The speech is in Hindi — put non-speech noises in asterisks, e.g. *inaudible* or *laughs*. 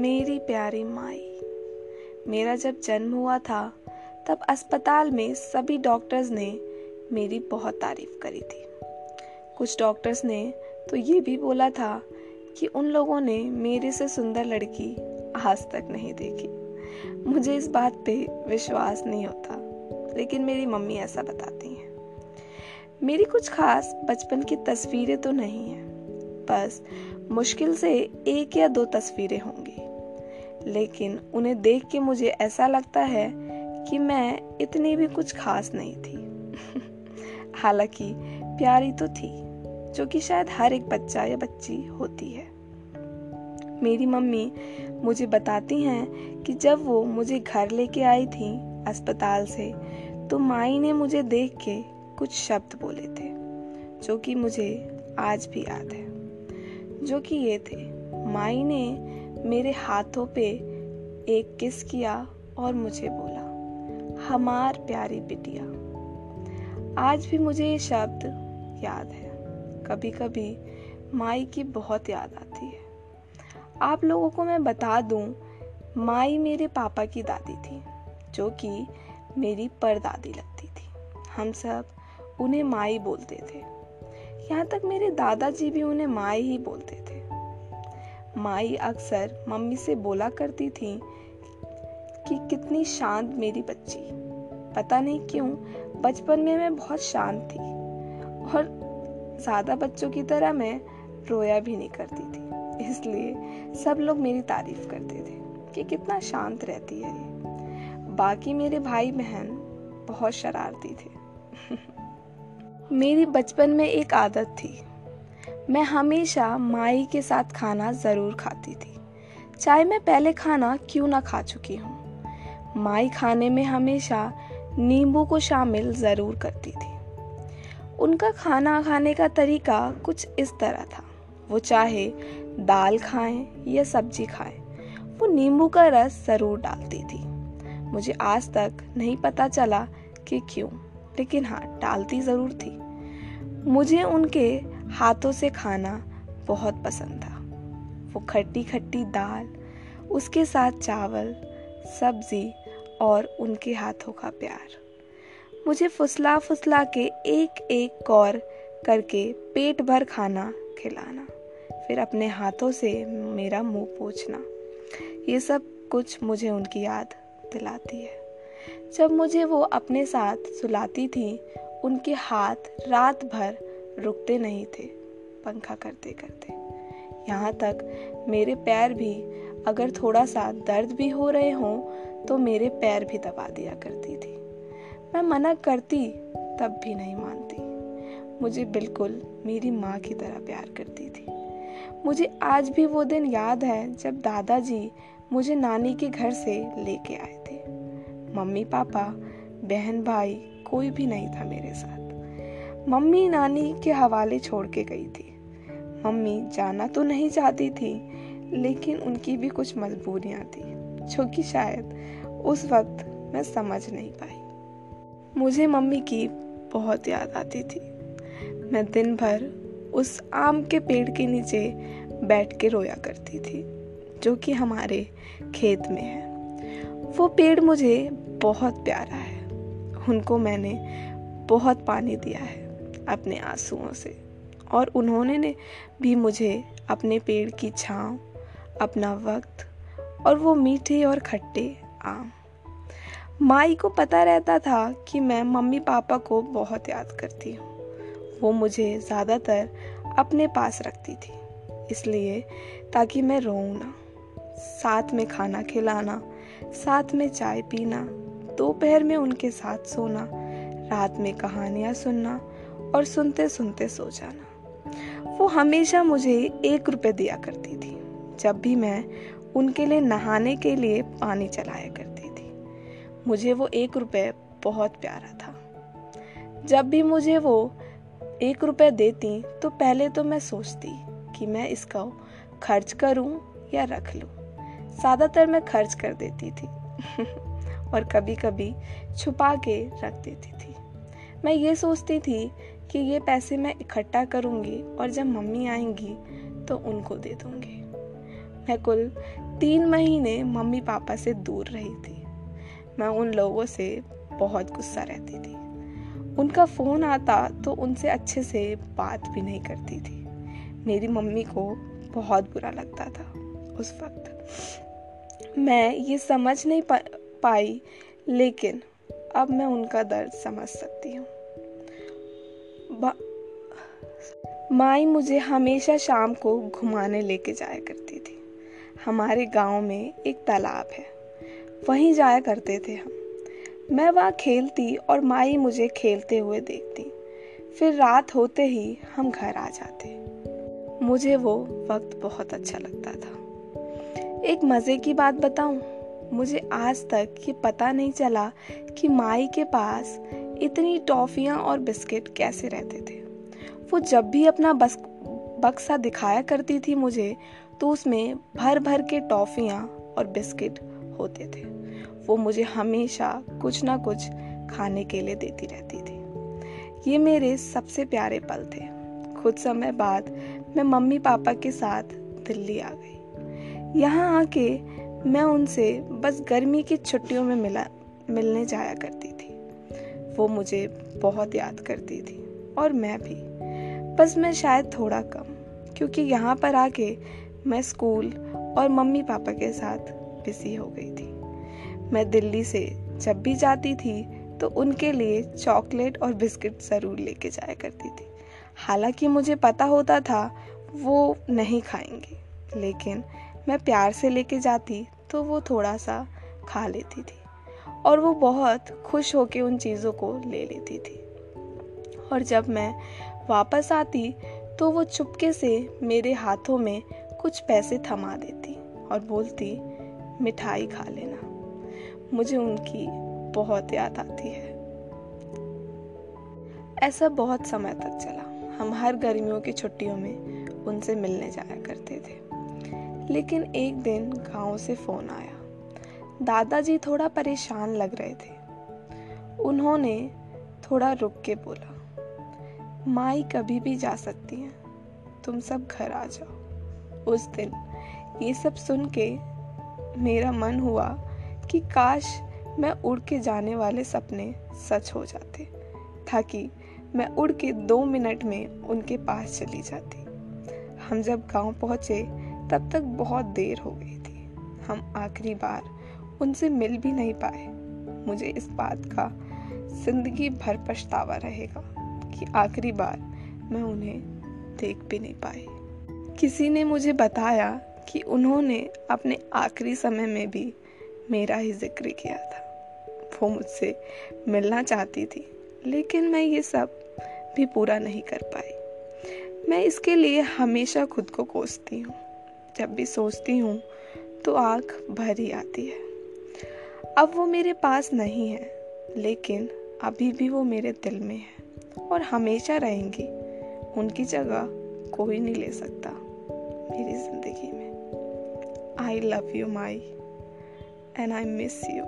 मेरी प्यारी माई। मेरा जब जन्म हुआ था, तब अस्पताल में सभी डॉक्टर्स ने मेरी बहुत तारीफ़ करी थी। कुछ डॉक्टर्स ने तो ये भी बोला था कि उन लोगों ने मेरे से सुंदर लड़की आज तक नहीं देखी। मुझे इस बात पे विश्वास नहीं होता, लेकिन मेरी मम्मी ऐसा बताती हैं। मेरी कुछ खास बचपन की तस्वीरें तो नहीं हैं, बस मुश्किल से एक या दो तस्वीरें होंगी। लेकिन उन्हें देख के मुझे ऐसा लगता है कि मैं इतनी भी कुछ खास नहीं थी। *laughs* हालाँकि प्यारी तो थी, जो कि शायद हर एक बच्चा या बच्ची होती है। मेरी मम्मी मुझे बताती हैं कि जब वो मुझे घर लेके आई थी अस्पताल से तो माई ने मुझे देख के कुछ शब्द बोले थे, जो कि मुझे आज भी याद है। जो कि ये थे, माई ने मेरे हाथों पे एक किस किया और मुझे बोला, हमार प्यारी बिटिया, आज भी मुझे ये शब्द याद है। कभी कभी माई की बहुत याद आती है। आप लोगों को मैं बता दूँ, माई मेरे पापा की दादी थी, जो कि मेरी परदादी लगती थी। हम सब उन्हें माई बोलते थे। यहाँ तक मेरे दादाजी भी उन्हें माई ही बोलते थे। माई अक्सर मम्मी से बोला करती थी कि कितनी शांत मेरी बच्ची। पता नहीं क्यों, बचपन में मैं बहुत शांत थी और ज़्यादा बच्चों की तरह मैं रोया भी नहीं करती थी। इसलिए सब लोग मेरी तारीफ़ करते थे कि कितना शांत रहती है ये। बाकी मेरे भाई बहन बहुत शरारती थे। *laughs* मेरी बचपन में एक आदत थी। मैं हमेशा माई के साथ खाना ज़रूर खाती थी। चाहे मैं पहले खाना क्यों ना खा चुकी हूँ। माई खाने में हमेशा नींबू को शामिल ज़रूर करती थी। उनका खाना खाने का तरीका कुछ इस तरह था। वो चाहे दाल खाएँ या सब्ज़ी खाएँ, वो नींबू का रस ज़रूर डालती थी। मुझे आज तक नहीं पता चला कि क्यों, लेकिन हाँ डालती ज़रूर थी। मुझे उनके हाथों से खाना बहुत पसंद था। वो खट्टी खट्टी दाल, उसके साथ चावल, सब्ज़ी और उनके हाथों का प्यार। मुझे फुसला फुसला के एक एक कौर करके पेट भर खाना खिलाना, फिर अपने हाथों से मेरा मुँह पोछना, ये सब कुछ मुझे उनकी याद दिलाती है। जब मुझे वो अपने साथ सुलाती थी, उनके हाथ रात भर रुकते नहीं थे, पंखा करते करते। यहाँ तक मेरे पैर भी, अगर थोड़ा सा दर्द भी हो रहे हों तो मेरे पैर भी दबा दिया करती थी। मैं मना करती, तब भी नहीं मानती। मुझे बिल्कुल मेरी माँ की तरह प्यार करती थी। मुझे आज भी वो दिन याद है, जब दादाजी मुझे नानी के घर से लेके आए थे। मम्मी, पापा, बहन, भाई कोई भी नहीं था मेरे साथ। मम्मी नानी के हवाले छोड़ के गई थी। मम्मी जाना तो नहीं चाहती थी, लेकिन उनकी भी कुछ मजबूरियाँ थी, जो कि शायद उस वक्त मैं समझ नहीं पाई। मुझे मम्मी की बहुत याद आती थी। मैं दिन भर उस आम के पेड़ के नीचे बैठ के रोया करती थी, जो कि हमारे खेत में है। वो पेड़ मुझे बहुत प्यारा है। उनको मैंने बहुत पानी दिया है। अपने आंसुओं से। और उन्होंने ने भी मुझे अपने पेड़ की छाँव, अपना वक्त और वो मीठे और खट्टे आम। माई को पता रहता था कि मैं मम्मी पापा को बहुत याद करती हूँ। वो मुझे ज़्यादातर अपने पास रखती थी, इसलिए ताकि मैं रोऊँ ना। साथ में खाना खिलाना, साथ में चाय पीना, दोपहर में उनके साथ सोना, रात में कहानियाँ सुनना और सुनते सुनते सो जाना। वो हमेशा मुझे एक रुपये दिया करती थी, जब भी मैं उनके लिए नहाने के लिए पानी चलाया करती थी। मुझे वो एक रुपये बहुत प्यारा था। जब भी मुझे वो एक रुपये देती तो पहले तो मैं सोचती कि मैं इसका खर्च करूँ या रख लूँ। ज़्यादातर मैं खर्च कर देती थी *laughs* और कभी कभी छुपा के रख देती थी। मैं ये सोचती थी कि ये पैसे मैं इकट्ठा करूँगी और जब मम्मी आएँगी तो उनको दे दूँगी। मैं कुल तीन महीने मम्मी पापा से दूर रही थी। मैं उन लोगों से बहुत गुस्सा रहती थी। उनका फ़ोन आता तो उनसे अच्छे से बात भी नहीं करती थी। मेरी मम्मी को बहुत बुरा लगता था उस वक्त। मैं ये समझ नहीं पा, पाई लेकिन अब मैं उनका दर्द समझ सकती हूँ। माई मुझे हमेशा शाम को घुमाने लेके जाया करती थी। हमारे गाँव में एक तालाब है। वहीं जाया करते थे हम। मैं वहाँ खेलती और माई मुझे खेलते हुए देखती। फिर रात होते ही हम घर आ जाते। मुझे वो वक्त बहुत अच्छा लगता था। एक मज़े की बात बताऊँ, मुझे आज तक ये पता नहीं चला कि माई के पास इतनी टॉफ़ियाँ और बिस्किट कैसे रहते थे? वो जब भी अपना बस, बक्सा दिखाया करती थी मुझे तो उसमें भर भर के टॉफ़ियाँ और बिस्किट होते थे। वो मुझे हमेशा कुछ ना कुछ खाने के लिए देती रहती थी। ये मेरे सबसे प्यारे पल थे। कुछ समय बाद मैं मम्मी पापा के साथ दिल्ली आ गई। यहाँ आके मैं उनसे बस गर्मी की छुट्टियों में मिला, मिलने जाया करती थी। वो मुझे बहुत याद करती थी, और मैं भी। बस मैं शायद थोड़ा कम, क्योंकि यहाँ पर आके मैं स्कूल और मम्मी पापा के साथ बिज़ी हो गई थी। मैं दिल्ली से जब भी जाती थी तो उनके लिए चॉकलेट और बिस्किट ज़रूर लेके जाया करती थी। हालाँकि मुझे पता होता था, वो नहीं खाएँगे, लेकिन मैं प्यार से लेके जाती तो वो थोड़ा सा खा लेती थी। और वो बहुत खुश होके उन चीज़ों को ले लेती थी। और जब मैं वापस आती तो वो चुपके से मेरे हाथों में कुछ पैसे थमा देती और बोलती, मिठाई खा लेना। मुझे उनकी बहुत याद आती है। ऐसा बहुत समय तक चला। हम हर गर्मियों की छुट्टियों में उनसे मिलने जाया करते थे। लेकिन एक दिन गाँव से फ़ोन आया। दादाजी थोड़ा परेशान लग रहे थे। उन्होंने थोड़ा रुक के बोला, माई कभी भी जा सकती हैं। तुम सब घर आ जाओ। उस दिन ये सब सुन के मेरा मन हुआ कि काश मैं उड़ के जाने वाले सपने सच हो जाते, ताकि मैं उड़ के दो मिनट में उनके पास चली जाती। हम जब गाँव पहुँचे, तब तक बहुत देर हो गई थी। हम आखिरी बार उनसे मिल भी नहीं पाए। मुझे इस बात का ज़िंदगी भर पछतावा रहेगा कि आखिरी बार मैं उन्हें देख भी नहीं पाई। किसी ने मुझे बताया कि उन्होंने अपने आखिरी समय में भी मेरा ही ज़िक्र किया था। वो मुझसे मिलना चाहती थी, लेकिन मैं ये सब भी पूरा नहीं कर पाई। मैं इसके लिए हमेशा खुद को कोसती हूँ। जब भी सोचती हूँ तो आँख भरी आती है। अब वो मेरे पास नहीं है, लेकिन अभी भी वो मेरे दिल में है और हमेशा रहेंगी। उनकी जगह कोई नहीं ले सकता मेरी ज़िंदगी में। I love you my and I miss you